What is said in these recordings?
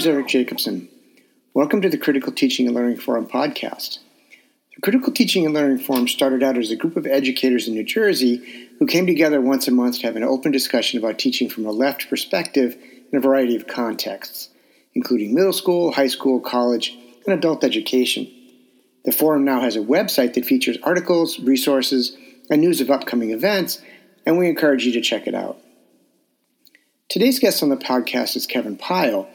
is Eric Jacobson. Welcome to the Critical Teaching and Learning Forum podcast. The Critical Teaching and Learning Forum started out as a group of educators in New Jersey who came together once a month to have an open discussion about teaching from a left perspective in a variety of contexts, including middle school, high school, college, and adult education. The forum now has a website that features articles, resources, and news of upcoming events, and we encourage you to check it out. Today's guest on the podcast is Kevin Pyle,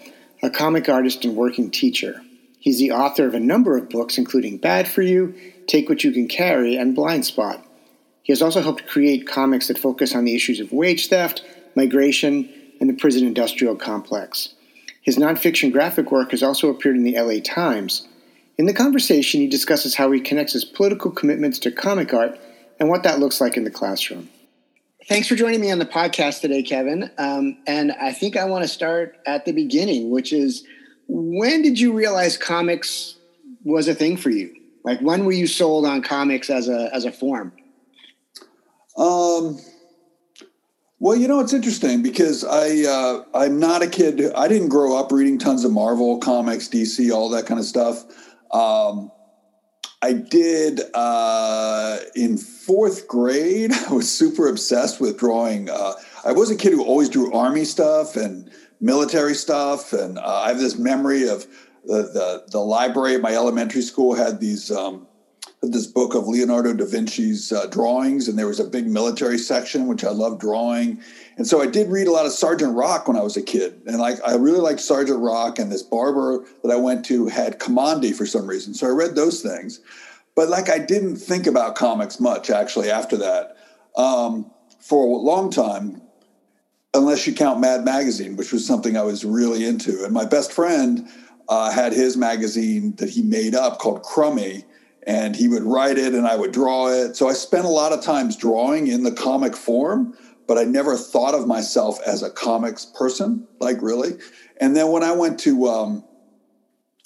a comic artist and working teacher. He's the author of a number of books, including Bad for You, Take What You Can Carry, and Blind Spot. He has also helped create comics that focus on the issues of wage theft, migration, and the prison industrial complex. His nonfiction graphic work has also appeared in the LA Times. In the conversation, he discusses how he connects his political commitments to comic art and what that looks like in the classroom. Thanks for joining me on the podcast today, Kevin. Um, and I think I want to start at the beginning, which is when did you realize comics was a thing for you? Like when were you sold on comics as a as a form? Um, well, you know, it's interesting because I uh, I'm not a kid. I didn't grow up reading tons of Marvel comics, DC, all that kind of stuff. Um, I did uh, in fourth grade. I was super obsessed with drawing. Uh, I was a kid who always drew army stuff and military stuff, and uh, I have this memory of the, the, the library at my elementary school had these um, this book of Leonardo da Vinci's uh, drawings, and there was a big military section which I loved drawing. And so I did read a lot of Sergeant Rock when I was a kid, and like I really liked Sergeant Rock. And this barber that I went to had Kamandi for some reason, so I read those things. But like I didn't think about comics much actually after that um, for a long time, unless you count Mad Magazine, which was something I was really into. And my best friend uh, had his magazine that he made up called Crummy and he would write it and I would draw it. So I spent a lot of times drawing in the comic form, but I never thought of myself as a comics person, like really. And then when I went to um,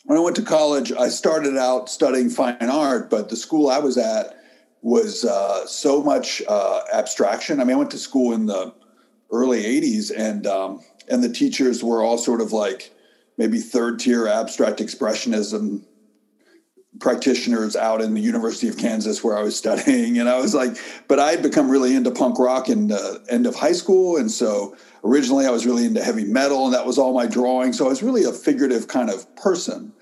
when I went to college, I started out studying fine art, but the school I was at was uh, so much uh, abstraction. I mean, I went to school in the early '80s, and um, and the teachers were all sort of like maybe third tier abstract expressionism practitioners out in the University of Kansas where I was studying. And I was like, but I had become really into punk rock in the end of high school. And so originally I was really into heavy metal and that was all my drawing. So I was really a figurative kind of person.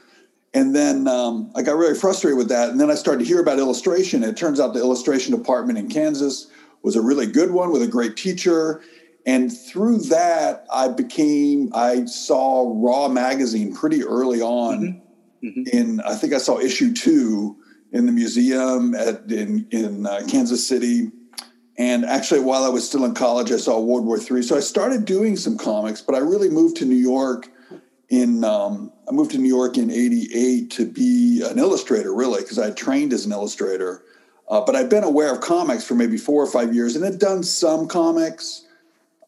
And then um, I got really frustrated with that. And then I started to hear about illustration. It turns out the illustration department in Kansas was a really good one with a great teacher. And through that, I became, I saw Raw Magazine pretty early on. Mm-hmm mm-hmm. in I think I saw issue two in the museum at in in uh, Kansas City. And actually, while I was still in college, I saw World War III. So I started doing some comics, but I really moved to New York in um, I moved to New York in '88 to be an illustrator, really, because I had trained as an illustrator. Uh, but I'd been aware of comics for maybe four or five years and had done some comics.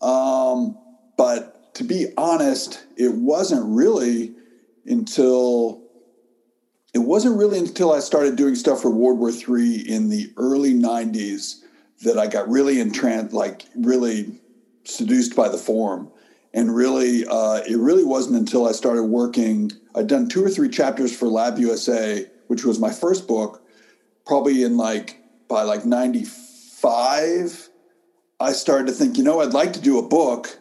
Um, but to be honest, it wasn't really until it wasn't really until I started doing stuff for World War III in the early 90s that I got really entranced, like really seduced by the form. And really, uh, it really wasn't until I started working. I'd done two or three chapters for Lab USA, which was my first book, probably in like by like 95. I started to think, you know, I'd like to do a book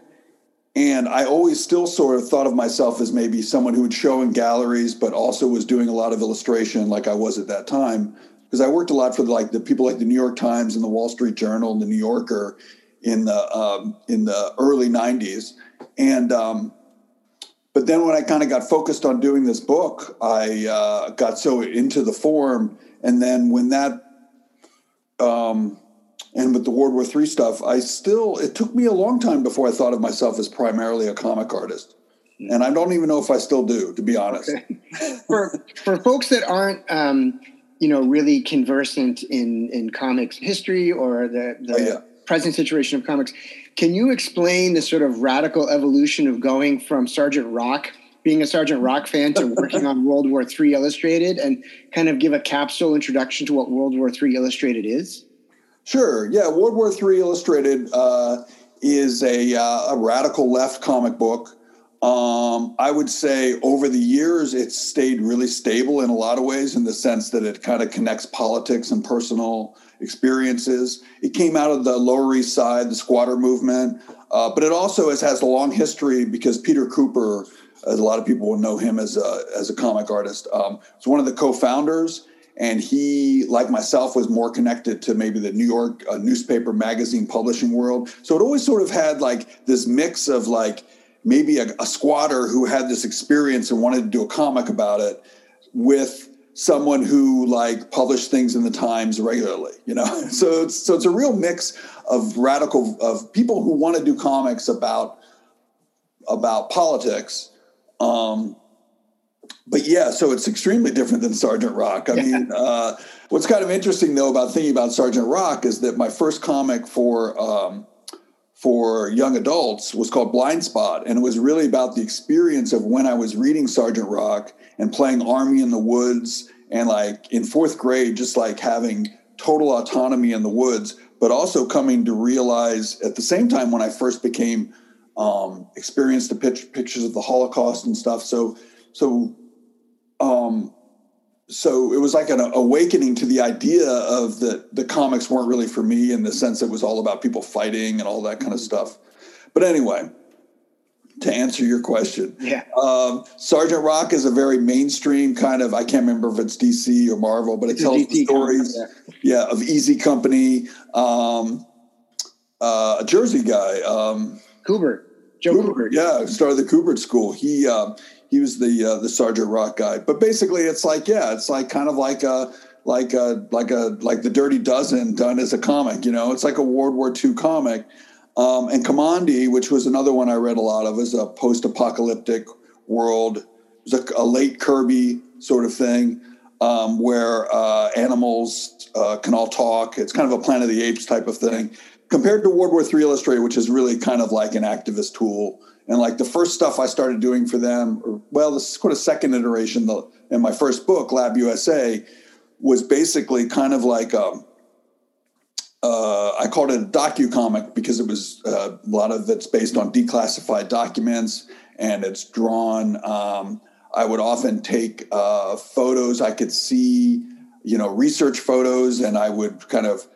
and I always still sort of thought of myself as maybe someone who would show in galleries, but also was doing a lot of illustration like I was at that time. Because I worked a lot for like the people like the New York Times and the Wall Street Journal and the New Yorker in the um, in the early '90s, and um, but then when I kind of got focused on doing this book, I uh, got so into the form, and then when that um, and with the World War III stuff, I still, it took me a long time before I thought of myself as primarily a comic artist. And I don't even know if I still do, to be honest. Okay. for, for folks that aren't, um, you know, really conversant in, in comics history or the, the oh, yeah. present situation of comics, can you explain the sort of radical evolution of going from Sergeant Rock, being a Sergeant Rock fan, to working on World War III Illustrated and kind of give a capsule introduction to what World War III Illustrated is? Sure. Yeah. World War III Illustrated uh, is a, uh, a, radical left comic book. Um, I would say over the years, it's stayed really stable in a lot of ways, in the sense that it kind of connects politics and personal experiences. It came out of the Lower East Side, the squatter movement, uh, but it also has, has a long history because Peter Kuper, as a lot of people will know him as a, as a comic artist, um, one of the co-founders. And he, like myself, was more connected to maybe the New York uh, newspaper magazine publishing world. So it always sort of had like this mix of like maybe a, a squatter who had this experience and wanted to do a comic about it with someone who like published things in the times regularly you know so it's so it's a real mix of radical of people who want to do comics about about politics um but yeah so it's extremely different than sergeant rock i yeah. mean uh what's kind of interesting though about thinking about sergeant rock is that my first comic for um for young adults was called Blind Spot. And it was really about the experience of when I was reading Sergeant Rock and playing Army in the Woods and like in fourth grade, just like having total autonomy in the woods, but also coming to realize at the same time when I first became um, experienced the pitch, pictures of the Holocaust and stuff. So, so um, so it was like an awakening to the idea of that the comics weren't really for me in the sense it was all about people fighting and all that kind of stuff. But anyway, to answer your question, yeah, um, Sergeant Rock is a very mainstream kind of. I can't remember if it's DC or Marvel, but it tells the stories, yeah. of Easy Company, um, uh, a Jersey guy, um, Kubert, Joe Kubert, yeah, started the Kubert School. He uh, he was the uh, the Sergeant Rock guy. But basically, it's like yeah, it's like kind of like a like a like a like the Dirty Dozen done as a comic. You know, it's like a World War II comic. Um, and Kamandi, which was another one I read a lot of, is a post-apocalyptic world. It was a, a late Kirby sort of thing um, where uh, animals uh, can all talk. It's kind of a Planet of the Apes type of thing. Compared to World War III Illustrated, which is really kind of like an activist tool and like the first stuff I started doing for them, or well, this is quite a second iteration the, in my first book, Lab USA, was basically kind of like um, uh, I called it a docu comic because it was uh, a lot of it's based on declassified documents and it's drawn. Um, I would often take uh, photos I could see, you know, research photos, and I would kind of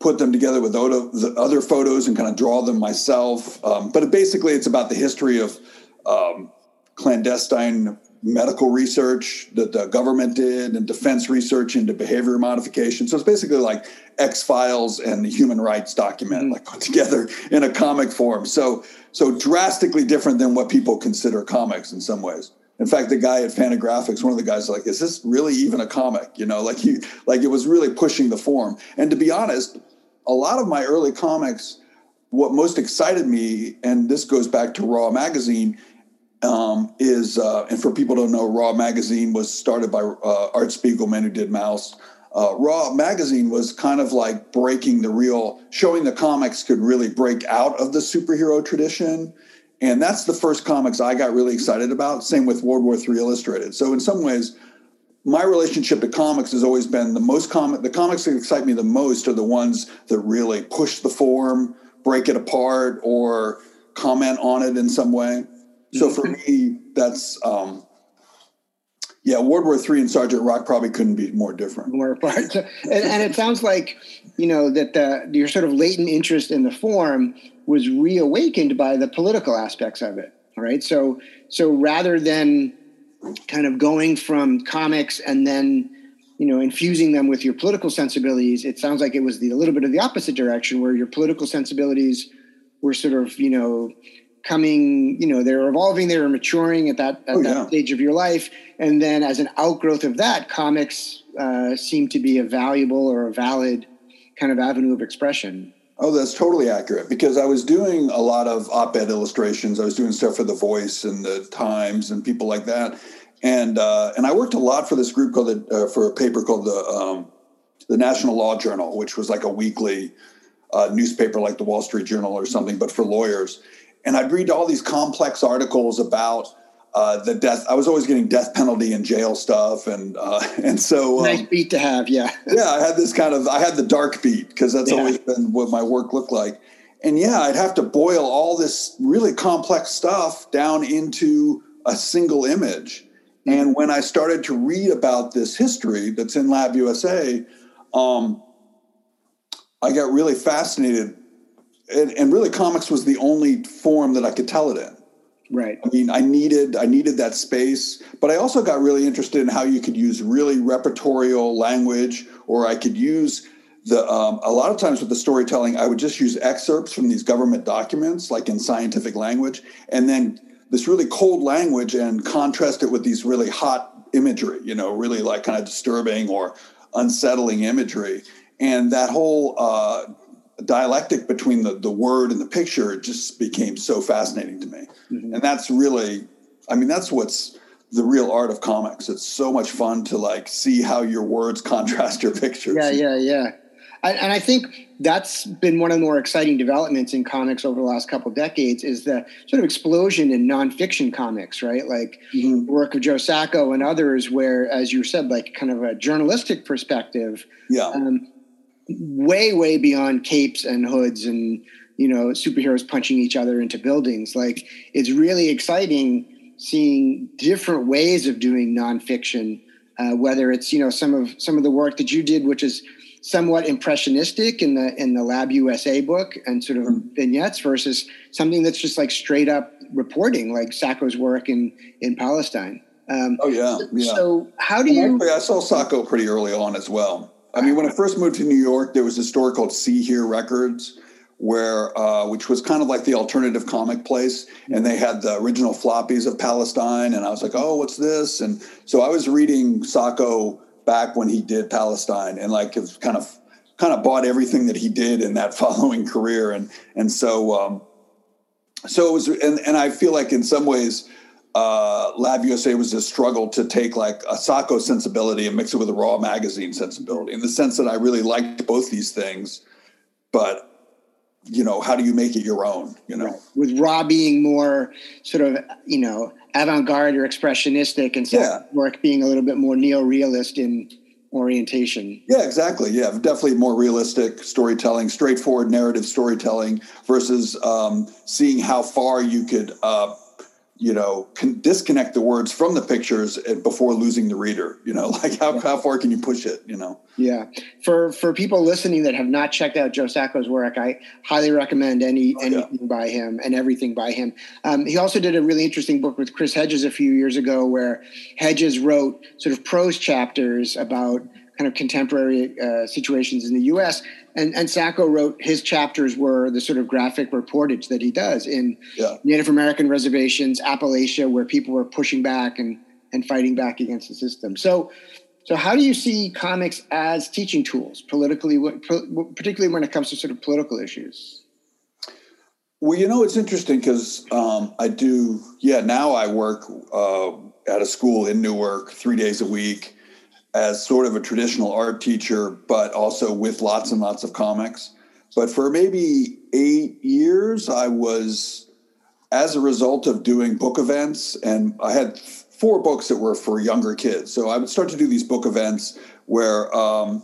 put them together with other photos and kind of draw them myself. Um, but basically, it's about the history of um, clandestine medical research that the government did and defense research into behavior modification. So it's basically like X Files and the human rights document, mm-hmm. like put together in a comic form. So so drastically different than what people consider comics in some ways. In fact, the guy at Fantagraphics, one of the guys, like, is this really even a comic? You know, like he, like it was really pushing the form. And to be honest, a lot of my early comics, what most excited me, and this goes back to Raw Magazine, um, is uh, and for people don't know, Raw Magazine was started by uh, Art Spiegelman, who did Maus. Uh, Raw Magazine was kind of like breaking the real, showing the comics could really break out of the superhero tradition. And that's the first comics I got really excited about. Same with World War III Illustrated. So in some ways, my relationship to comics has always been the most comic the comics that excite me the most are the ones that really push the form break it apart or comment on it in some way so for mm-hmm. me that's um yeah world war three and sergeant rock probably couldn't be more different. More apart. So, and, and it sounds like you know that the your sort of latent interest in the form was reawakened by the political aspects of it right? So so rather than kind of going from comics and then you know infusing them with your political sensibilities it sounds like it was the a little bit of the opposite direction where your political sensibilities were sort of you know coming you know they're evolving they were maturing at that at oh, that yeah. stage of your life and then as an outgrowth of that comics uh, seem to be a valuable or a valid kind of avenue of expression Oh, that's totally accurate because I was doing a lot of op ed illustrations. I was doing stuff for The Voice and The Times and people like that. And, uh, and I worked a lot for this group called the, uh, for a paper called the, um, the National Law Journal, which was like a weekly uh, newspaper like the Wall Street Journal or something, but for lawyers. And I'd read all these complex articles about uh, the death. I was always getting death penalty and jail stuff, and uh, and so um, nice beat to have. Yeah, yeah. I had this kind of I had the dark beat because that's yeah. always been what my work looked like. and yeah, I'd have to boil all this really complex stuff down into a single image. And when I started to read about this history that's in Lab USA, um, I got really fascinated. And, and, really, comics was the only form that I could tell it in. Right. I mean, I needed I needed that space, but I also got really interested in how you could use really repertorial language, or I could use the um, a lot of times with the storytelling, I would just use excerpts from these government documents, like in scientific language, and then this really cold language and contrast it with these really hot imagery, you know, really like kind of disturbing or unsettling imagery. And that whole uh, dialectic between the, the word and the picture just became so fascinating to me. Mm-hmm. And that's really, I mean, that's what's the real art of comics. It's so much fun to like see how your words contrast your pictures. Yeah, yeah, yeah and I think that's been one of the more exciting developments in comics over the last couple of decades is the sort of explosion in nonfiction comics, right? Like mm-hmm. work of Joe Sacco and others, where, as you said, like kind of a journalistic perspective, yeah, um, way, way beyond capes and hoods and you know superheroes punching each other into buildings. Like it's really exciting seeing different ways of doing nonfiction. Uh, whether it's you know some of some of the work that you did, which is somewhat impressionistic in the in the Lab USA book and sort of mm-hmm. vignettes versus something that's just like straight up reporting, like Sacco's work in in Palestine. Um, oh yeah, yeah. So how do you? Actually, I saw Sacco pretty early on as well. I mean, when I first moved to New York, there was a store called See Here Records, where uh, which was kind of like the alternative comic place, and they had the original floppies of Palestine, and I was like, oh, what's this? And so I was reading Sacco back when he did Palestine and like have kind of kind of bought everything that he did in that following career and and so um, so it was and and I feel like in some ways uh, Lab USA was a struggle to take like a Sacco sensibility and mix it with a raw magazine sensibility in the sense that I really liked both these things, but you know, how do you make it your own? You know, with raw being more sort of you know avant-garde or expressionistic and yeah. work being a little bit more neo-realist in orientation yeah exactly yeah definitely more realistic storytelling straightforward narrative storytelling versus um, seeing how far you could uh, you know can disconnect the words from the pictures before losing the reader you know like how, yeah. how far can you push it you know yeah for for people listening that have not checked out joe sacco's work i highly recommend any oh, anything yeah. by him and everything by him um, he also did a really interesting book with chris hedges a few years ago where hedges wrote sort of prose chapters about kind of contemporary uh, situations in the us and and Sacco wrote his chapters were the sort of graphic reportage that he does in yeah. Native American reservations, Appalachia, where people were pushing back and and fighting back against the system. So, so how do you see comics as teaching tools politically, particularly when it comes to sort of political issues? Well, you know, it's interesting because um, I do. Yeah, now I work uh, at a school in Newark three days a week as sort of a traditional art teacher, but also with lots and lots of comics. But for maybe eight years, I was, as a result of doing book events, and I had four books that were for younger kids. So I would start to do these book events where um,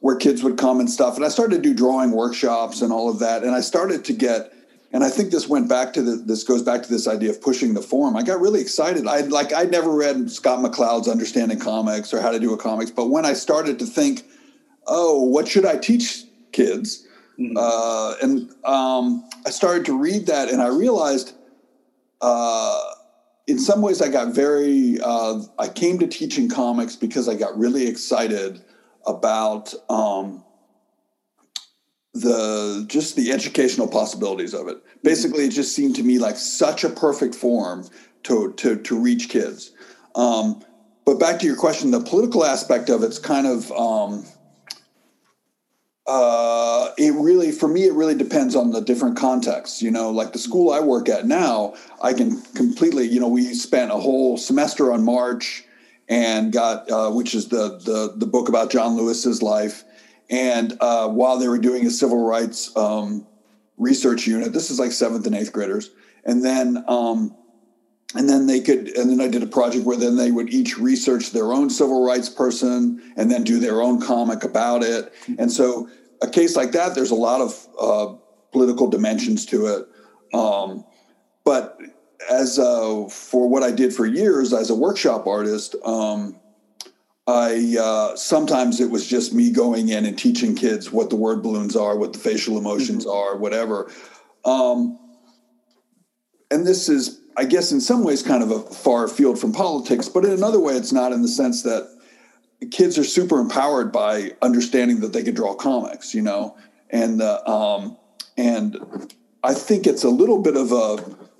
where kids would come and stuff, and I started to do drawing workshops and all of that, and I started to get and I think this went back to the, this goes back to this idea of pushing the form. I got really excited. I like I'd never read Scott McCloud's Understanding Comics or How to Do a Comics, but when I started to think, oh, what should I teach kids? Mm-hmm. Uh, and um, I started to read that, and I realized, uh, in some ways, I got very. Uh, I came to teaching comics because I got really excited about. Um, the just the educational possibilities of it. Basically, it just seemed to me like such a perfect form to to to reach kids. Um, but back to your question, the political aspect of it's kind of um, uh, it really for me it really depends on the different contexts. You know, like the school I work at now, I can completely. You know, we spent a whole semester on March and got uh, which is the the the book about John Lewis's life and uh, while they were doing a civil rights um, research unit, this is like seventh and eighth graders, and then um, and then they could and then I did a project where then they would each research their own civil rights person and then do their own comic about it. And so a case like that, there's a lot of uh, political dimensions to it. Um, but as uh, for what I did for years as a workshop artist, um, I uh, sometimes it was just me going in and teaching kids what the word balloons are, what the facial emotions mm-hmm. are, whatever. Um, and this is, I guess, in some ways, kind of a far field from politics, but in another way, it's not in the sense that kids are super empowered by understanding that they can draw comics, you know, and uh, um, and I think it's a little bit of a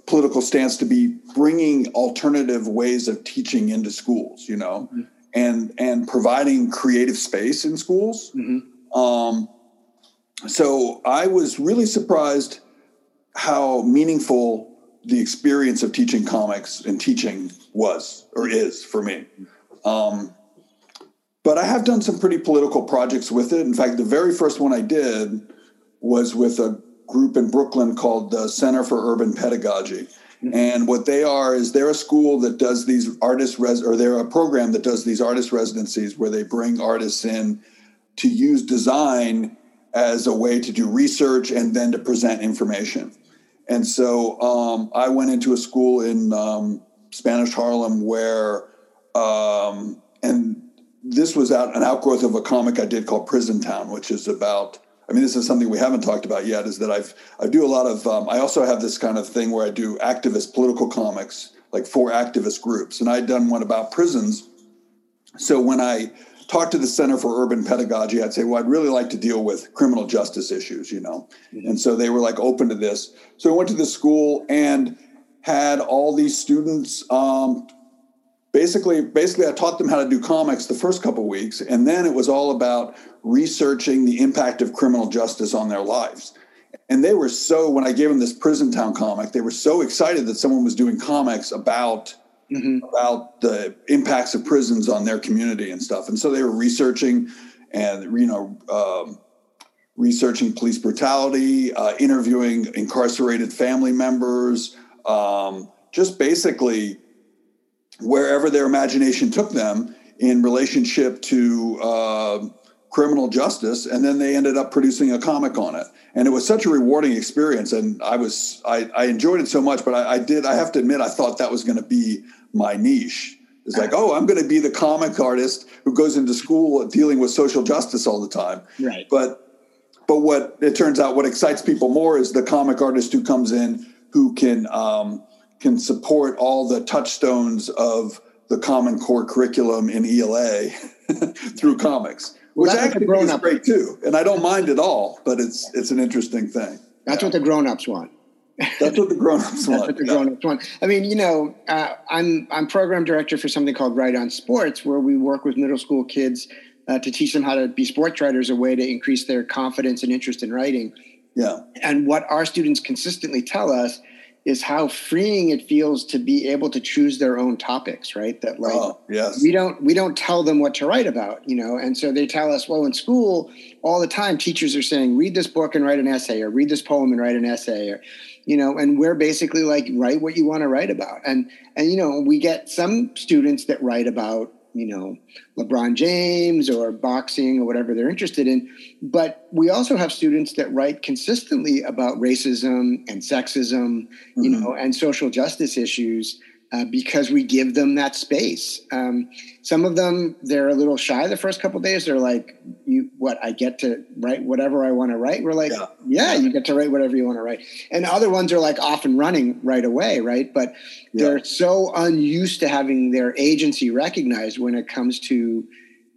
political stance to be bringing alternative ways of teaching into schools, you know. Mm-hmm and and providing creative space in schools. Mm-hmm. Um, so I was really surprised how meaningful the experience of teaching comics and teaching was or is for me. Um, but I have done some pretty political projects with it. In fact, the very first one I did was with a group in Brooklyn called the Center for Urban Pedagogy. And what they are is they're a school that does these artist res or they're a program that does these artist residencies where they bring artists in to use design as a way to do research and then to present information. And so um, I went into a school in um, Spanish Harlem where, um, and this was out an outgrowth of a comic I did called Prison Town, which is about I mean, this is something we haven't talked about yet. Is that I've I do a lot of. Um, I also have this kind of thing where I do activist political comics, like for activist groups, and I'd done one about prisons. So when I talked to the Center for Urban Pedagogy, I'd say, well, I'd really like to deal with criminal justice issues, you know, mm-hmm. and so they were like open to this. So I went to the school and had all these students um, basically basically i taught them how to do comics the first couple weeks and then it was all about researching the impact of criminal justice on their lives and they were so when i gave them this prison town comic they were so excited that someone was doing comics about mm-hmm. about the impacts of prisons on their community and stuff and so they were researching and you know um, researching police brutality uh, interviewing incarcerated family members um, just basically wherever their imagination took them in relationship to uh, criminal justice and then they ended up producing a comic on it. And it was such a rewarding experience and i was i, I enjoyed it so much but I, I did i have to admit i thought that was going to be my niche. It's like oh i'm going to be the comic artist who goes into school dealing with social justice all the time. Right. But but what it turns out what excites people more is the comic artist who comes in who can um, can support all the touchstones of the Common Core curriculum in ELA through comics, which well, actually is great too. And I don't mind at all, but it's it's an interesting thing. That's yeah. what the grown-ups want. That's what the grown-ups want. That's what the grown-ups want. I mean, you know, uh, I'm I'm program director for something called Write on Sports, where we work with middle school kids uh, to teach them how to be sports writers, a way to increase their confidence and interest in writing. Yeah. And what our students consistently tell us is how freeing it feels to be able to choose their own topics right? That like oh, yes. we don't we don't tell them what to write about you know? And so they tell us well in school all the time teachers are saying read this book and write an essay or read this poem and write an essay or you know? And we're basically like write what you want to write about. And and you know we get some students that write about you know LeBron James or boxing or whatever they're interested in. But we also have students that write consistently about racism and sexism, mm-hmm. you know, and social justice issues uh, because we give them that space. Um, some of them they're a little shy the first couple days. They're like, "You what? I get to write whatever I want to write." We're like, yeah. yeah. you get to write whatever you want to write." And other ones are like off and running right away, right? But yeah. they're so unused to having their agency recognized when it comes to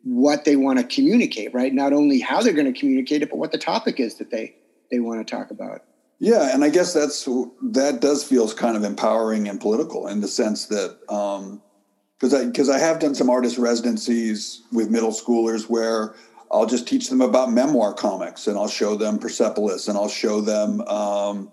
what they want to communicate, right? Not only how they're going to communicate it, but what the topic is that they they want to talk about. Yeah, and I guess that's that does feel kind of empowering and political in the sense that because um, I because I have done some artist residencies with middle schoolers where I'll just teach them about memoir comics and I'll show them Persepolis and I'll show them um,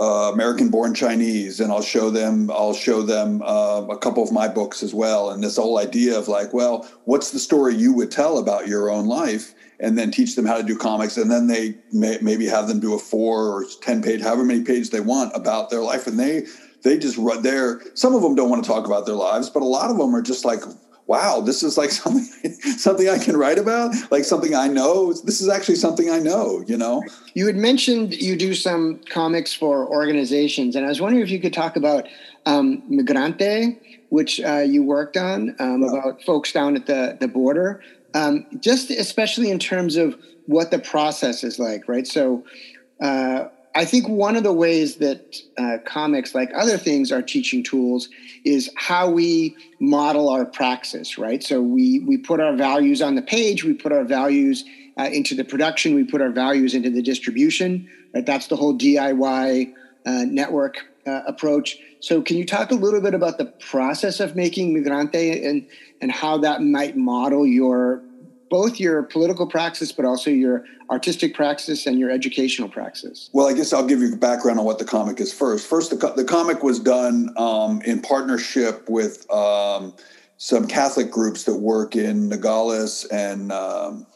uh, American Born Chinese and I'll show them I'll show them uh, a couple of my books as well. And this whole idea of like well what's the story you would tell about your own life and then teach them how to do comics and then they may, maybe have them do a four or 10 page however many pages they want about their life and they they just run there some of them don't want to talk about their lives but a lot of them are just like wow, this is like something something I can write about, like something I know. This is actually something I know, you know. You had mentioned you do some comics for organizations, and I was wondering if you could talk about um, Migrante, which uh, you worked on um, yeah. about folks down at the the border. Um, just especially in terms of what the process is like, right? So. Uh, I think one of the ways that uh, comics, like other things, are teaching tools is how we model our praxis, right? So we we put our values on the page, we put our values uh, into the production, we put our values into the distribution. Right? That's the whole DIY uh, network uh, approach. So, can you talk a little bit about the process of making Migrante and and how that might model your both your political praxis, but also your artistic praxis and your educational praxis? Well, I guess I'll give you background on what the comic is first. First, the, the comic was done um, in partnership with um, some Catholic groups that work in Nogales and um,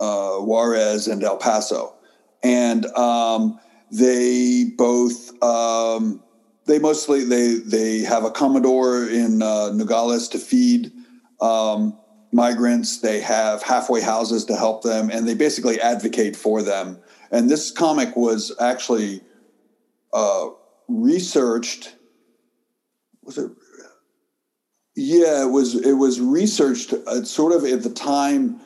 uh, Juarez and El Paso. And um, they both um, they mostly they they have a comedor in uh, Nogales to feed um, migrants. They have halfway houses to help them, and they basically advocate for them. And this comic was actually uh, researched. Was it? Yeah, it was. It was researched uh, sort of at the time.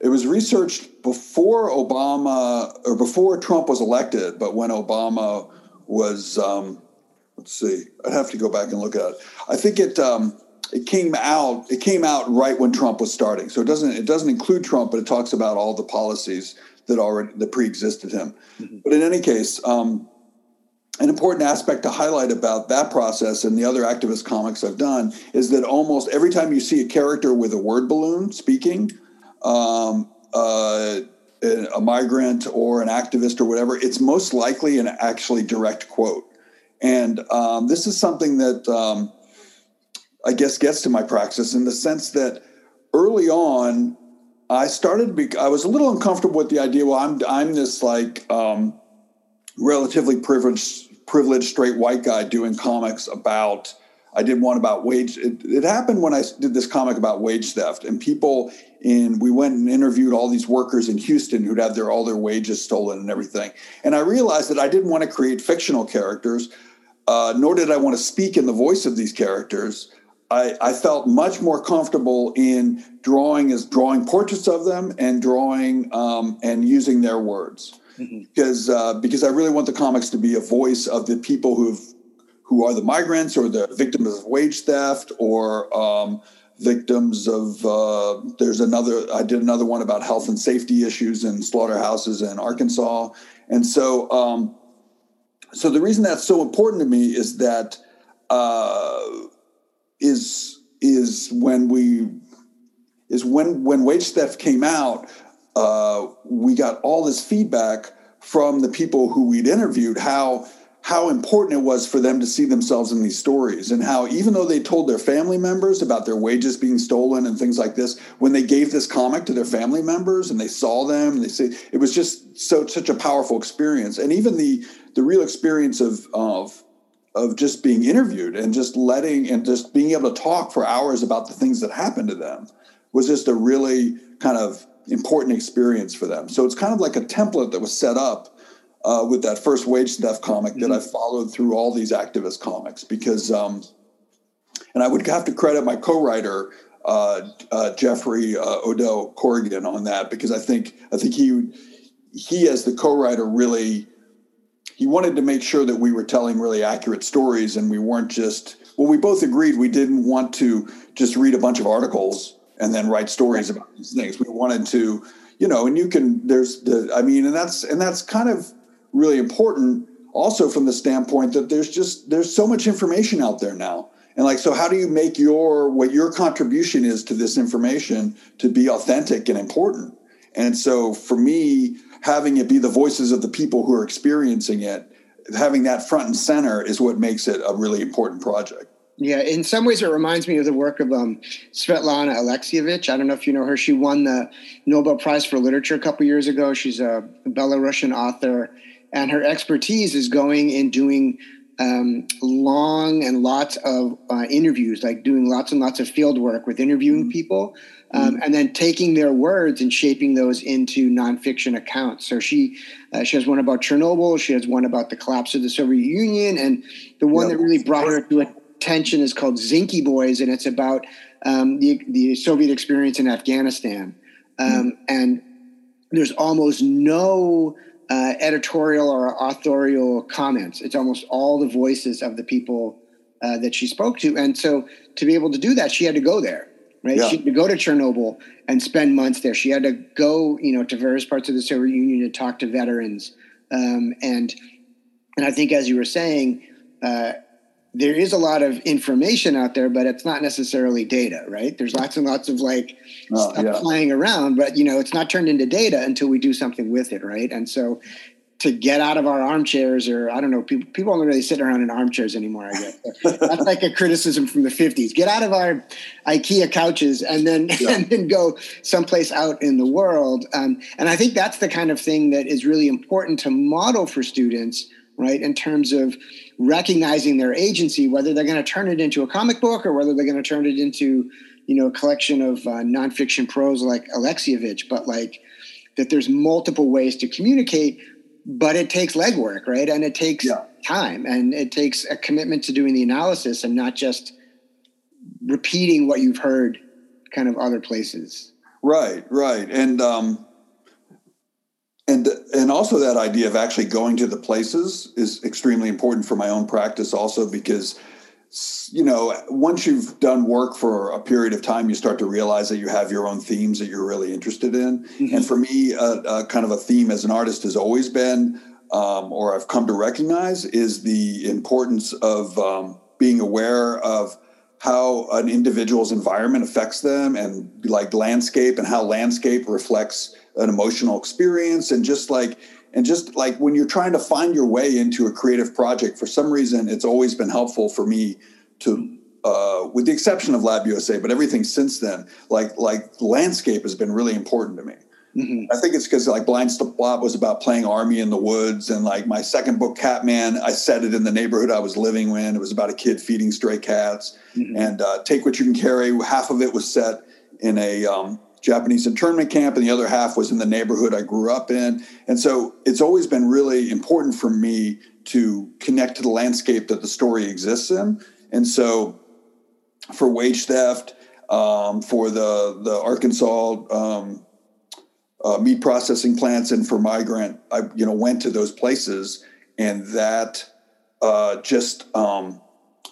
It was researched before Obama or before Trump was elected, but when Obama was. Um, let's see. I'd have to go back and look at it. I think it. Um, it came out it came out right when Trump was starting. So it doesn't it doesn't include Trump, but it talks about all the policies that already that pre-existed him. Mm-hmm. But in any case, um, an important aspect to highlight about that process and the other activist comics I've done is that almost every time you see a character with a word balloon speaking, um, uh, a migrant or an activist or whatever, it's most likely an actually direct quote. And um, this is something that um, I guess, gets to my praxis in the sense that early on, I started. Be, I was a little uncomfortable with the idea. Well, I'm I'm this like um, relatively privileged, privileged straight white guy doing comics about. I did one about wage. It, it happened when I did this comic about wage theft, and people in we went and interviewed all these workers in Houston who'd had their all their wages stolen and everything. And I realized that I didn't want to create fictional characters, uh, nor did I want to speak in the voice of these characters. I, I, felt much more comfortable in drawing as drawing portraits of them and drawing um, and using their words mm-hmm. because uh, because I really want the comics to be a voice of the people who've who are the migrants or the victims of wage theft or um, victims of uh, there's another I did another one about health and safety issues in slaughterhouses in Arkansas and so um, so the reason that's so important to me is that. Uh, is is when we is when when wage theft came out, uh, we got all this feedback from the people who we'd interviewed how how important it was for them to see themselves in these stories and how even though they told their family members about their wages being stolen and things like this when they gave this comic to their family members and they saw them they say it was just so such a powerful experience. And even the the real experience of of of just being interviewed and just letting and just being able to talk for hours about the things that happened to them was just a really kind of important experience for them. So it's kind of like a template that was set up uh, with that first wage theft comic mm-hmm. that I followed through all these activist comics because, um, and I would have to credit my co-writer uh, uh, Jeffrey uh, Odell Corrigan on that because I think I think he he as the co-writer really he wanted to make sure that we were telling really accurate stories and we weren't just well we both agreed we didn't want to just read a bunch of articles and then write stories about these things. We wanted to you know and you can there's the i mean and that's and that's kind of really important also from the standpoint that there's just there's so much information out there now. And like so how do you make your what your contribution is to this information to be authentic and important and so for me having it be the voices of the people who are experiencing it, having that front and center is what makes it a really important project. Yeah, in some ways, it reminds me of the work of um, Svetlana Alexievich. I don't know if you know her. She won the Nobel Prize for Literature a couple years ago. She's a Belarusian author, and her expertise is going and doing um, long and lots of uh, interviews, like doing lots and lots of field work with interviewing mm-hmm. people, um, mm-hmm. and then taking their words and shaping those into nonfiction accounts. So she uh, she has one about Chernobyl, she has one about the collapse of the Soviet Union, and the one that really brought her to attention is called Zinky Boys, and it's about um, the the Soviet experience in Afghanistan. Um, mm-hmm. And there's almost no uh, editorial or authorial comments. It's almost all the voices of the people uh, that she spoke to. And so to be able to do that, she had to go there, right? Yeah. She had to go to Chernobyl and spend months there. She had to go, you know, to various parts of the Soviet Union to talk to veterans. Um, and and I think, as you were saying, uh, there is a lot of information out there, but it's not necessarily data, right? There's lots and lots of like oh, stuff yeah. flying around, but you know, it's not turned into data until we do something with it, right? And so to get out of our armchairs or I don't know, people people don't really sit around in armchairs anymore, I guess. That's like a criticism from the 50s. Get out of our IKEA couches and then yeah. and then go someplace out in the world. Um, and I think that's the kind of thing that is really important to model for students, right? In terms of recognizing their agency, whether they're going to turn it into a comic book or whether they're going to turn it into, you know, a collection of uh, nonfiction prose like Alexievich, but like that there's multiple ways to communicate, but it takes legwork, right? And it takes yeah. time and it takes a commitment to doing the analysis and not just repeating what you've heard kind of other places. Right, right. And, um, and and also that idea of actually going to the places is extremely important for my own practice also because you know once you've done work for a period of time you start to realize that you have your own themes that you're really interested in mm-hmm. and for me a kind of a theme as an artist has always been um, or i've come to recognize is the importance of um, being aware of how an individual's environment affects them and like landscape and how landscape reflects an emotional experience and just like and just like when you're trying to find your way into a creative project for some reason it's always been helpful for me to uh, with the exception of lab usa but everything since then like like landscape has been really important to me mm-hmm. i think it's because like blind spot was about playing army in the woods and like my second book Katman i set it in the neighborhood i was living in it was about a kid feeding stray cats mm-hmm. and uh, take what you can carry half of it was set in a um, Japanese internment camp, and the other half was in the neighborhood I grew up in. And so it's always been really important for me to connect to the landscape that the story exists in. And so for wage theft, um, for the the Arkansas um, uh, meat processing plants, and for migrant, I you know went to those places, and that uh, just um,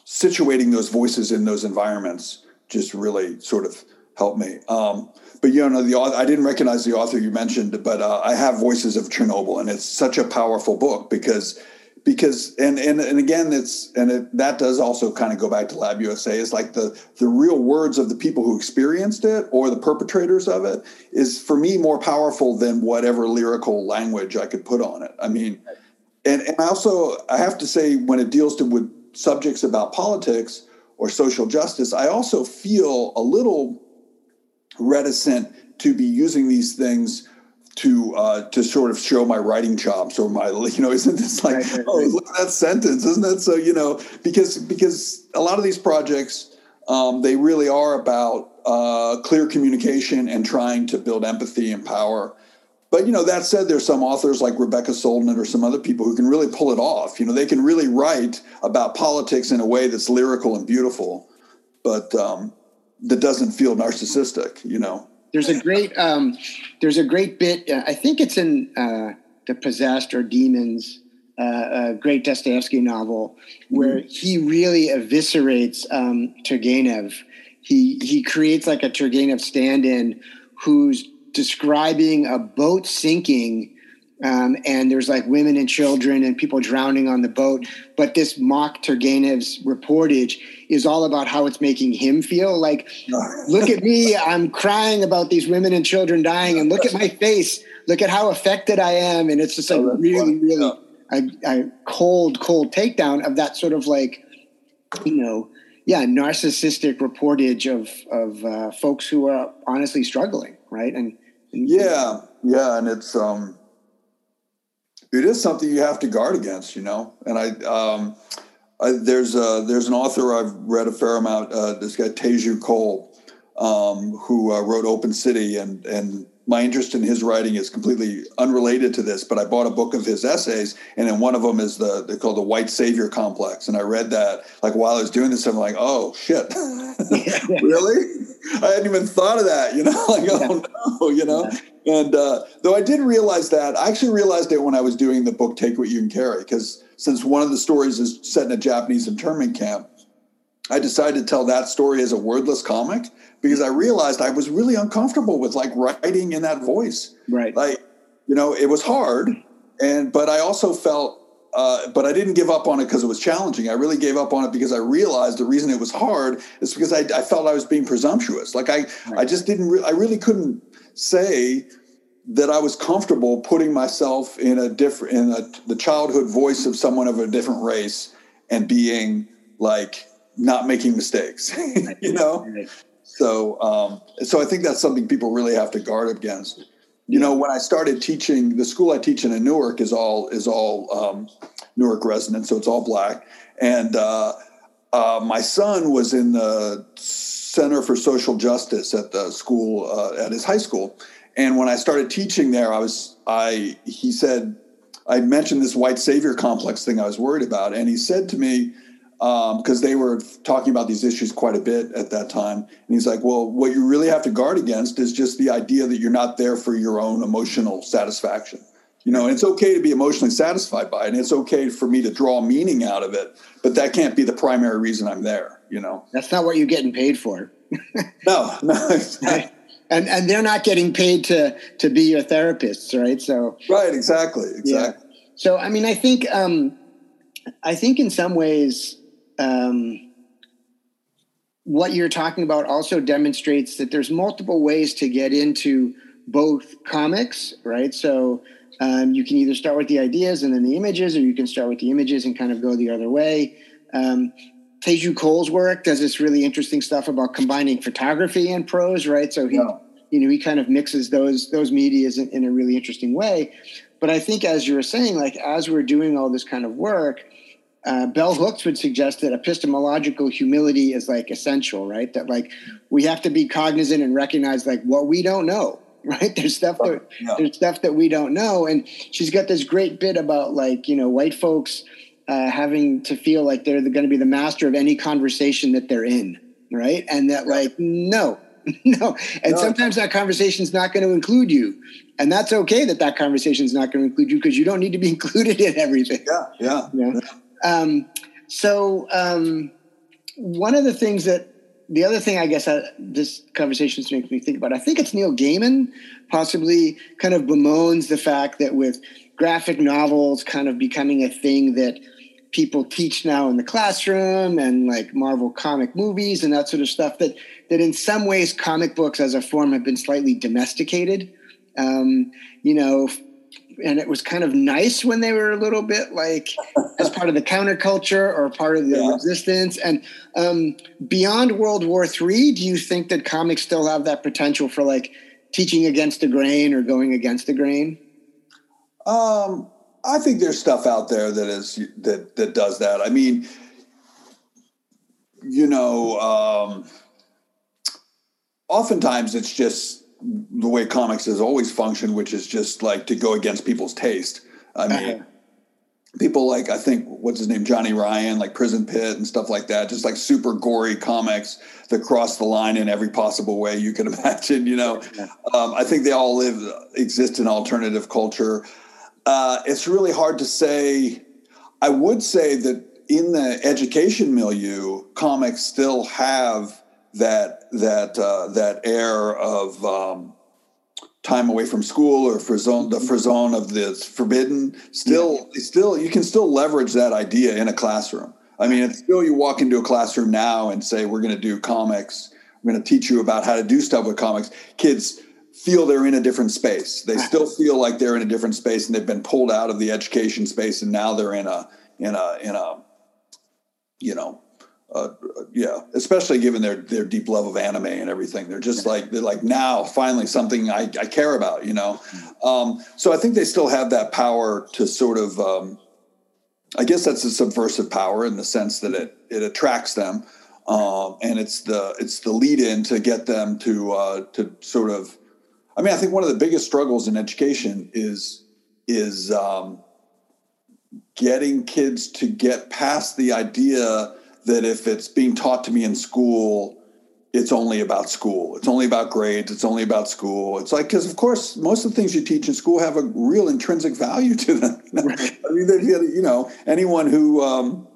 situating those voices in those environments just really sort of helped me. Um, but you know the author, I didn't recognize the author you mentioned, but uh, I have Voices of Chernobyl, and it's such a powerful book because because and and and again it's and it, that does also kind of go back to Lab USA is like the the real words of the people who experienced it or the perpetrators of it is for me more powerful than whatever lyrical language I could put on it. I mean, and and I also I have to say when it deals to with subjects about politics or social justice, I also feel a little reticent to be using these things to uh, to sort of show my writing chops or my you know isn't this like right, right, oh look at that sentence. Isn't that so you know because because a lot of these projects um, they really are about uh, clear communication and trying to build empathy and power. But you know that said there's some authors like rebecca solnit or some other people who can really pull it off. You know they can really write about politics in a way that's lyrical and beautiful. But um, that doesn't feel narcissistic, you know. There's a great um, there's a great bit. Uh, I think it's in uh, the Possessed or Demons, uh, a great Dostoevsky novel, where mm-hmm. he really eviscerates um, Turgenev. He he creates like a Turgenev stand-in who's describing a boat sinking um, and there's like women and children and people drowning on the boat. But this mock Turgenev's reportage is all about how it's making him feel. Like, look at me, I'm crying about these women and children dying, and look at my face. Look at how affected I am. And it's just like oh, really, funny. really a, a cold, cold takedown of that sort of like, you know, yeah, narcissistic reportage of of uh, folks who are honestly struggling, right? And, and yeah, yeah, and it's um it is something you have to guard against, you know. And I, um, I, there's a, there's an author I've read a fair amount. Uh, this guy Teju Cole, um, who uh, wrote Open City, and and my interest in his writing is completely unrelated to this. But I bought a book of his essays, and then one of them is the they called the White Savior Complex, and I read that like while I was doing this. I'm like, oh shit, really? I hadn't even thought of that. You know, like oh no, you know. And uh, though I did realize that, I actually realized it when I was doing the book "Take What You Can Carry" because since one of the stories is set in a Japanese internment camp, I decided to tell that story as a wordless comic because I realized I was really uncomfortable with like writing in that voice. Right. Like, you know, it was hard. And, but I also felt, uh, but I didn't give up on it because it was challenging. I really gave up on it because I realized the reason it was hard is because I, I felt I was being presumptuous. Like I, right. I just didn't, re- I really couldn't say that I was comfortable putting myself in a different in a, the childhood voice of someone of a different race and being like not making mistakes, you know. So, um, so I think that's something people really have to guard against. You know, when I started teaching, the school I teach in, in Newark is all is all um, Newark resident, so it's all black. And uh, uh, my son was in the Center for Social Justice at the school uh, at his high school, and when I started teaching there, I was I he said I mentioned this white savior complex thing I was worried about, and he said to me because um, they were talking about these issues quite a bit at that time, and he's like, "Well, what you really have to guard against is just the idea that you're not there for your own emotional satisfaction." You know, and it's okay to be emotionally satisfied by it, and it's okay for me to draw meaning out of it, but that can't be the primary reason I'm there. You know, that's not what you're getting paid for. no, no. And and they're not getting paid to to be your therapists, right? So right, exactly, exactly. Yeah. So I mean, I think um, I think in some ways. Um, what you're talking about also demonstrates that there's multiple ways to get into both comics, right? So um, you can either start with the ideas and then the images, or you can start with the images and kind of go the other way. Um, Teju Cole's work does this really interesting stuff about combining photography and prose, right? So he, yeah. you know, he kind of mixes those those medias in, in, a really interesting way. But I think, as you were saying, like as we're doing all this kind of work, uh, Bell Hooks would suggest that epistemological humility is like essential, right? That like we have to be cognizant and recognize like what we don't know, right? There's stuff that yeah. there's stuff that we don't know, and she's got this great bit about like you know white folks uh, having to feel like they're going to be the master of any conversation that they're in, right? And that, like, no, no. And no. sometimes that conversation is not going to include you, and that's okay that that conversation is not going to include you because you don't need to be included in everything. Yeah, yeah. yeah. Um, so um, one of the things that the other thing I guess I, this conversation makes me think about, I think it's Neil Gaiman possibly kind of bemoans the fact that with graphic novels kind of becoming a thing that people teach now in the classroom and like Marvel comic movies and that sort of stuff that that in some ways comic books as a form have been slightly domesticated. Um, you know, and it was kind of nice when they were a little bit like as part of the counterculture or part of the yeah. resistance. And um, beyond World War III, do you think that comics still have that potential for like teaching against the grain or going against the grain? Um, I think there's stuff out there that is that that does that. I mean, you know, um, oftentimes it's just the way comics has always functioned, which is just like to go against people's taste. I mean, uh-huh. people like I think what's his name, Johnny Ryan, like Prison Pit and stuff like that, just like super gory comics that cross the line in every possible way you can imagine. You know, um, I think they all live exist in alternative culture. Uh, it's really hard to say. I would say that in the education milieu, comics still have that that uh, that air of um, time away from school or zone the zone of the forbidden. Still, yeah. still you can still leverage that idea in a classroom. I mean, it's still you walk into a classroom now and say we're going to do comics. We're going to teach you about how to do stuff with comics. Kids feel they're in a different space. They still feel like they're in a different space and they've been pulled out of the education space and now they're in a in a in a you know uh, yeah, especially given their their deep love of anime and everything. They're just like they're like now finally something I, I care about, you know. Um, so I think they still have that power to sort of um, I guess that's a subversive power in the sense that it it attracts them, um, and it's the it's the lead in to get them to uh, to sort of. I mean, I think one of the biggest struggles in education is is um, getting kids to get past the idea that if it's being taught to me in school it's only about school. It's only about grades. It's only about school. It's like because of course most of the things you teach in school have a real intrinsic value to them. I mean, you know, anyone who um,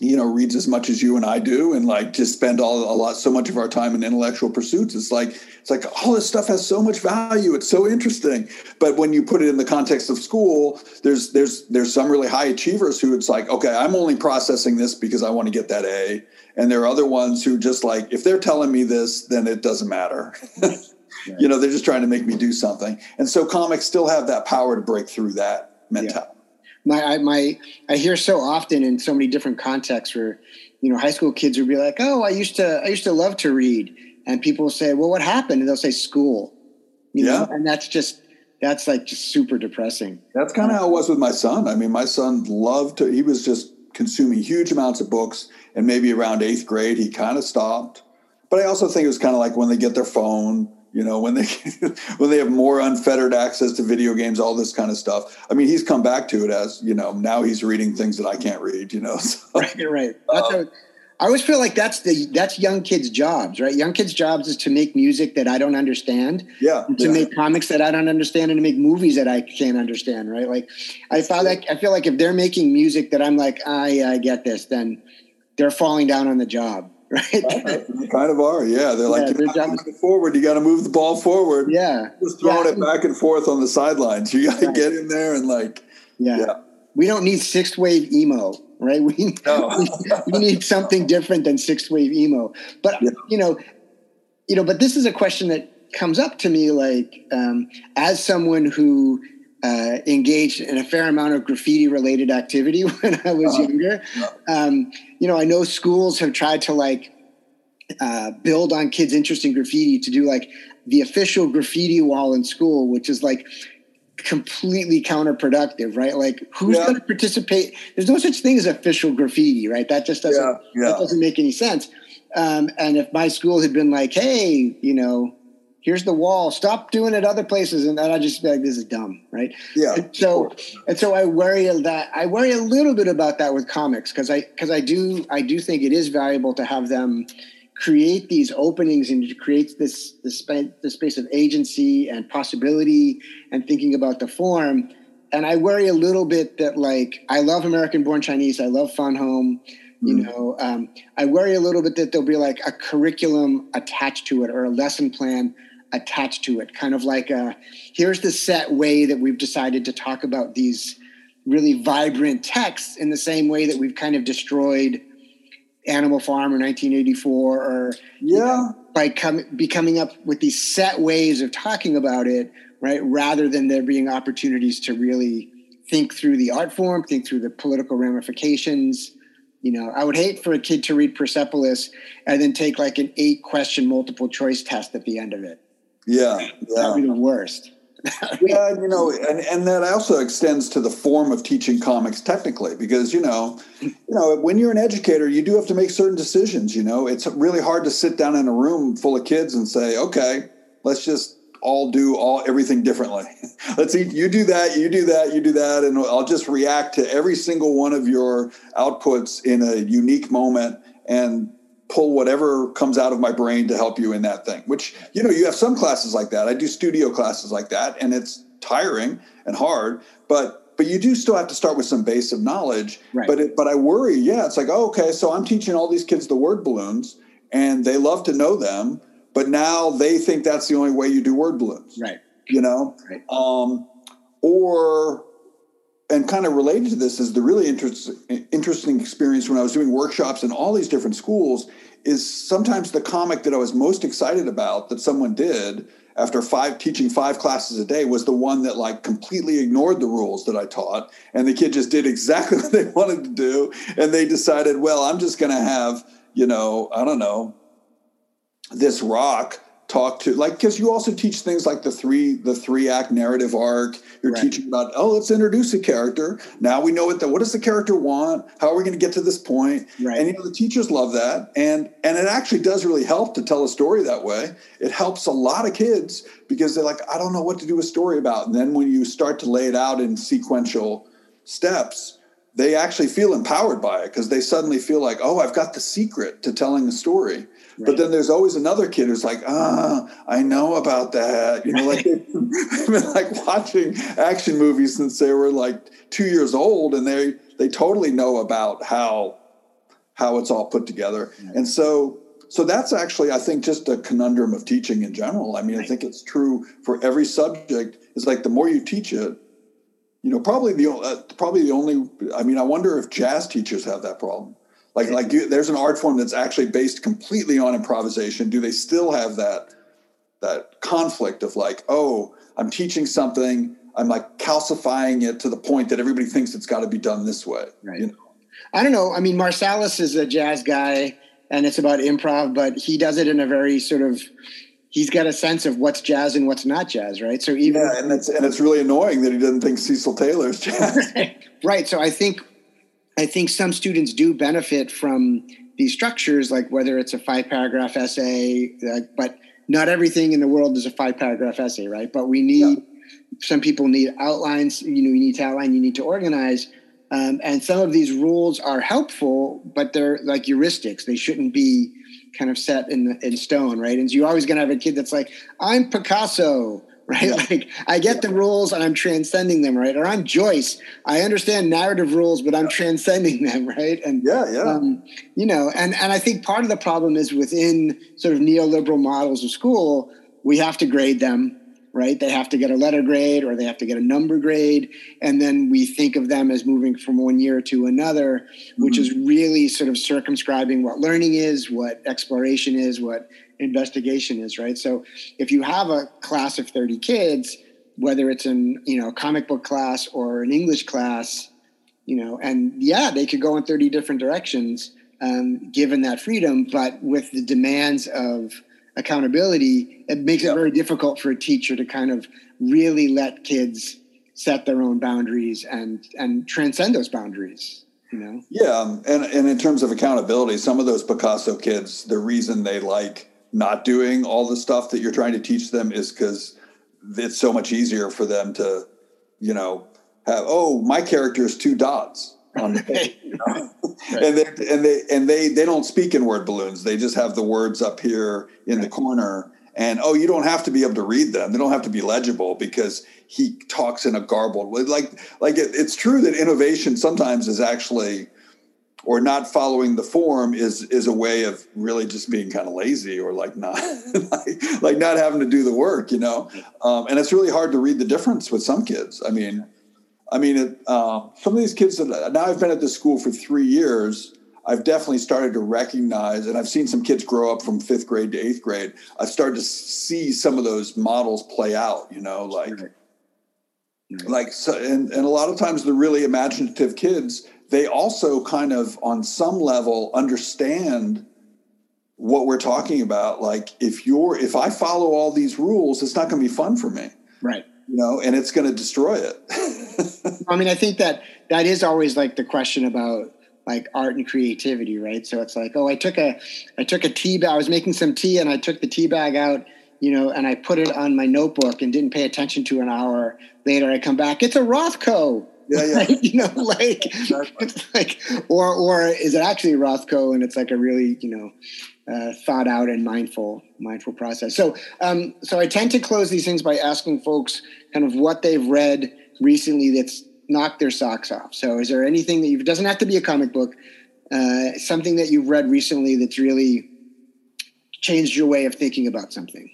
you know reads as much as you and I do, and like just spend all a lot so much of our time in intellectual pursuits. It's like it's like all this stuff has so much value. It's so interesting. But when you put it in the context of school, there's there's there's some really high achievers who it's like, okay, I'm only processing this because I want to get that A and there are other ones who just like if they're telling me this then it doesn't matter you know they're just trying to make me do something and so comics still have that power to break through that mentality yeah. My I, my i hear so often in so many different contexts where you know high school kids would be like oh i used to i used to love to read. And people say well what happened? And they'll say school. You yeah. know and that's just that's like just super depressing. That's kind of how it was with my son. I mean my son loved to he was just consuming huge amounts of books and maybe around eighth grade he kind of stopped. But i also think it was kind of like when they get their phone you know when they when they have more unfettered access to video games all this kind of stuff i mean he's come back to it as you know now he's reading things that i can't read you know so, right right that's uh, I always feel like that's the that's young kids' jobs, right? Young kids' jobs is to make music that I don't understand, yeah, to yeah. make comics that I don't understand, and to make movies that I can't understand, right? Like, I feel like I feel like if they're making music that I'm like, I, I get this, then they're falling down on the job, right? they kind of are, yeah. They're like, yeah, moving forward. You got to move the ball forward. Yeah, just throwing yeah. it back and forth on the sidelines. You got to right. get in there and like, yeah. yeah. We don't need sixth wave emo, right? We, no. we, we need something different than sixth wave emo. But you know, you know, but this is a question that comes up to me like um, as someone who uh, engaged in a fair amount of graffiti related activity when I was uh-huh. younger. Um, you know, I know schools have tried to like uh, build on kids' interest in graffiti to do like the official graffiti wall in school, which is like completely counterproductive, right? Like who's yeah. going to participate? There's no such thing as official graffiti, right? That just doesn't yeah. Yeah. that doesn't make any sense. Um, and if my school had been like, hey, you know, here's the wall stop doing it other places. And then i just be like this is dumb right? Yeah and so and so i worry that i worry a little bit about that with comics because i because i do i do think it is valuable to have them create these openings and create this this space of agency and possibility and thinking about the form. And i worry a little bit that like i love american born chinese i love fun home you mm. know um, i worry a little bit that there'll be like a curriculum attached to it or a lesson plan attached to it kind of like a here's the set way that we've decided to talk about these really vibrant texts in the same way that we've kind of destroyed animal farm or 1984 or yeah you know, by com- becoming up with these set ways of talking about it right rather than there being opportunities to really think through the art form think through the political ramifications you know, I would hate for a kid to read Persepolis and then take like an eight question multiple choice test at the end of it. Yeah, yeah. That'd be the worst. yeah, you know, and, and that also extends to the form of teaching comics technically, because you know, you know, when you're an educator, you do have to make certain decisions. You know, it's really hard to sit down in a room full of kids and say, okay, let's just all do all everything differently. let's eat. You do that. You do that. You do that, and I'll just react to every single one of your outputs in a unique moment and pull whatever comes out of my brain to help you in that thing which you know you have some classes like that i do studio classes like that and it's tiring and hard but but you do still have to start with some base of knowledge right. but it, but i worry yeah it's like oh, okay so i'm teaching all these kids the word balloons and they love to know them but now they think that's the only way you do word balloons right you know right. um or and kind of related to this is the really interest, interesting experience when I was doing workshops in all these different schools is sometimes the comic that I was most excited about that someone did after five teaching five classes a day was the one that like completely ignored the rules that I taught and the kid just did exactly what they wanted to do and they decided well I'm just going to have you know I don't know this rock talk to like because you also teach things like the three the three act narrative arc. You're right. teaching about oh let's introduce a character. Now we know what the what does the character want? How are we going to get to this point? Right. and you know the teachers love that. And and it actually does really help to tell a story that way. It helps a lot of kids because they're like i don't know what to do a story about. And then when you start to lay it out in sequential steps they actually feel empowered by it because they suddenly feel like oh i've got the secret to telling the story but then there's always another kid who's like, ah, I know about that. You know, like they've been like watching action movies since they were like two years old, and they they totally know about how how it's all put together. And so so that's actually, I think, just a conundrum of teaching in general. I mean, right. I think it's true for every subject. It's like the more you teach it, you know, probably the uh, probably the only. I mean, I wonder if jazz teachers have that problem. Like like do, there's an art form that's actually based completely on improvisation. Do they still have that that conflict of like, oh, I'm teaching something, I'm like calcifying it to the point that everybody thinks it's got to be done this way. Right. You know? I don't know. I mean, Marsalis is a jazz guy, and it's about improv, but he does it in a very sort of he's got a sense of what's jazz and what's not jazz, right? So even yeah, and it's and it's really annoying that he doesn't think Cecil Taylor's jazz. right. So I think I think some students do benefit from these structures, like whether it's a five paragraph essay, uh, but not everything in the world is a five paragraph essay, right? But we need, yeah. some people need outlines, you know, you need to outline, you need to organize. Um, and some of these rules are helpful, but they're like heuristics. They shouldn't be kind of set in, in stone, right? And so you're always going to have a kid that's like, I'm Picasso right? Like I get the rules and I'm transcending them, right? Or I'm Joyce. I understand narrative rules, but I'm transcending them, right? And yeah, yeah. Um, you know, and and I think part of the problem is within sort of neoliberal models of school, we have to grade them, right? They have to get a letter grade or they have to get a number grade, and then we think of them as moving from one year to another, mm-hmm. which is really sort of circumscribing what learning is, what exploration is, what investigation is, right? So if you have a class of 30 kids, whether it's in, you know, comic book class or an English class, you know, and yeah, they could go in 30 different directions um, given that freedom, but with the demands of accountability, it makes yep. it very difficult for a teacher to kind of really let kids set their own boundaries and and transcend those boundaries you know yeah um, and and in terms of accountability some of those picasso kids the reason they like not doing all the stuff that you're trying to teach them is because it's so much easier for them to, you know, have oh my character is two dots on the page, you know? right. and they and they and they they don't speak in word balloons. They just have the words up here in right. the corner. And oh, you don't have to be able to read them. They don't have to be legible because he talks in a garbled way. Like like it, it's true that innovation sometimes is actually or not following the form is is a way of really just being kind of lazy or like not like, like not having to do the work you know um, and it's really hard to read the difference with some kids i mean i mean it, uh, some of these kids that now i've been at this school for three years i've definitely started to recognize and i've seen some kids grow up from fifth grade to eighth grade i've started to see some of those models play out you know like like so and, and a lot of times the really imaginative kids they also kind of on some level understand what we're talking about. Like if you're if i follow all these rules it's not going to be fun for me. Right you know and it's going to destroy it. I mean i think that that is always like the question about like art and creativity right? So it's like oh i took a i took a tea bag i was making some tea and i took the tea bag out you know and i put it on my notebook and didn't pay attention to an hour later. I come back it's a rothko. Yeah, yeah. you know, like, like, or or is it actually Rothko, and it's like a really, you know, uh, thought out and mindful mindful process. So, um, so I tend to close these things by asking folks kind of what they've read recently that's knocked their socks off. So, is there anything that you? Doesn't have to be a comic book. Uh, something that you've read recently that's really changed your way of thinking about something.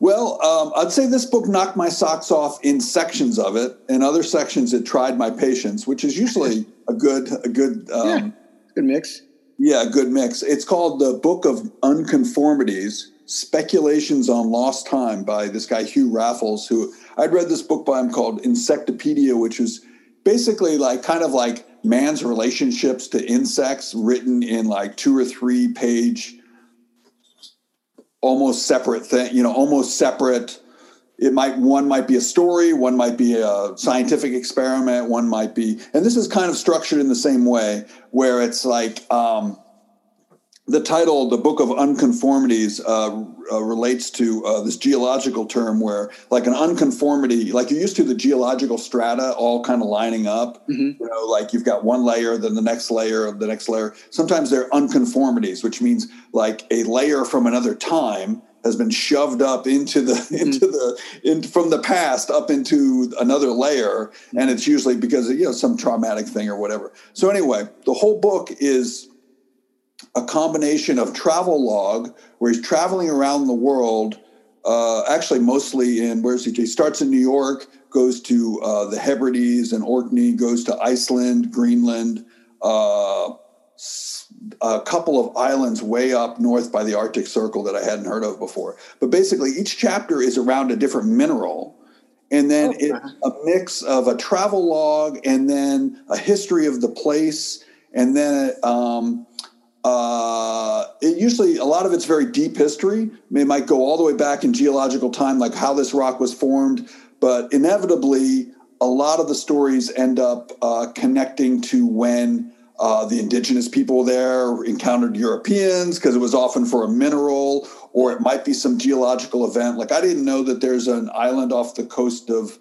Well, um, I'd say this book knocked my socks off in sections of it, and other sections it tried my patience, which is usually a good a good um, yeah, good mix. Yeah, good mix. It's called the Book of Unconformities: Speculations on Lost Time by this guy Hugh Raffles. Who I'd read this book by him called Insectopedia, which is basically like kind of like man's relationships to insects, written in like two or three page almost separate thing, you know, almost separate. It might one might be a story, one might be a scientific experiment, one might be, and this is kind of structured in the same way, where it's like um, the title, the Book of Unconformities, uh, uh, relates to uh, this geological term where, like, an unconformity, like you're used to the geological strata all kind of lining up. Mm-hmm. You know, like you've got one layer, then the next layer, the next layer. Sometimes they're unconformities, which means like a layer from another time has been shoved up into the mm-hmm. into the in, from the past up into another layer, and it's usually because of you know some traumatic thing or whatever. So anyway, the whole book is a combination of travel log, where he's traveling around the world, uh, actually mostly in where's he? He starts in New York, goes to uh, the Hebrides and Orkney, goes to Iceland, Greenland, uh, a couple of islands way up north by the Arctic Circle that I hadn't heard of before. But basically, each chapter is around a different mineral. And then oh, it's a mix of a travel log and then a history of the place and then um, uh, it usually a lot of it's very deep history. i It might go all the way back in geological time, like how this rock was formed, but inevitably, a lot of the stories end up uh, connecting to when uh, the indigenous people there encountered Europeans because it was often for a mineral, or it might be some geological event. Like I didn't know that there's an island off the coast of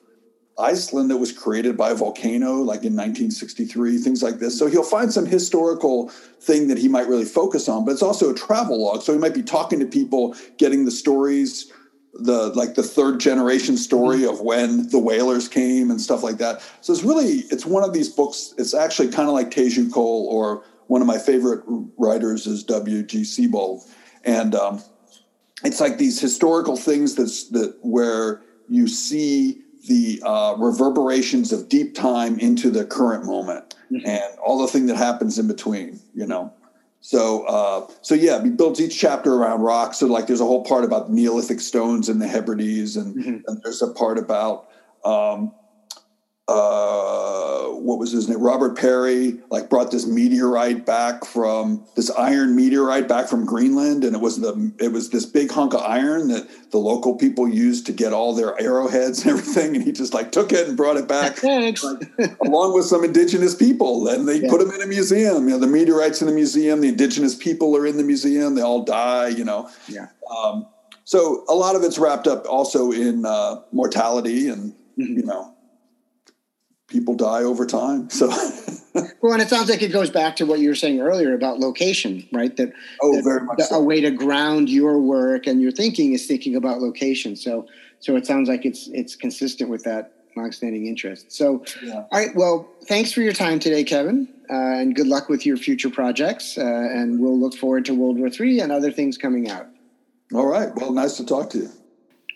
Iceland that was created by a volcano, like in 1963, things like this. So he'll find some historical thing that he might really focus on, but it's also a travel log. So he might be talking to people, getting the stories, the like the third generation story of when the whalers came and stuff like that. So it's really it's one of these books. It's actually kind of like Teju Cole or one of my favorite writers is W. G. Sebald, and um, it's like these historical things that's that where you see the uh, reverberations of deep time into the current moment mm-hmm. and all the thing that happens in between you know so uh, so yeah he builds each chapter around rocks so like there's a whole part about neolithic stones in the hebrides and, mm-hmm. and there's a part about um, uh, what was his name? Robert Peary like brought this meteorite back from this iron meteorite back from Greenland, and it was the it was this big hunk of iron that the local people used to get all their arrowheads and everything, and he just like took it and brought it back, like, along with some indigenous people, and they yeah. put them in a museum. You know, the meteorites in the museum, the indigenous people are in the museum. They all die. You know, yeah. Um, so a lot of it's wrapped up also in uh, mortality and mm-hmm. you know people die over time. So, well, and it sounds like it goes back to what you were saying earlier about location, right? That oh, that, very much. so. A way to ground your work and your thinking is thinking about location. So, so it sounds like it's it's consistent with that longstanding interest. So, yeah. all right. Well, thanks for your time today, Kevin, uh, and good luck with your future projects. Uh, and we'll look forward to World War III and other things coming out. All right. Well, nice to talk to you.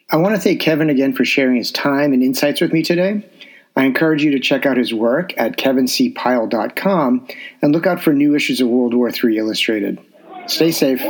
I want to thank Kevin again for sharing his time and insights with me today. I encourage you to check out his work at kevincpyle.com and look out for new issues of World War III Illustrated. Stay safe.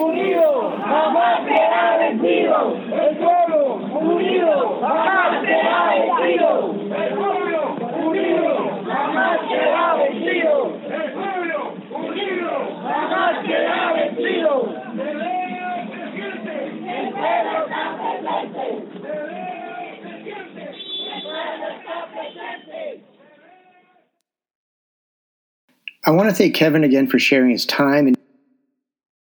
I want to thank Kevin again for sharing his time and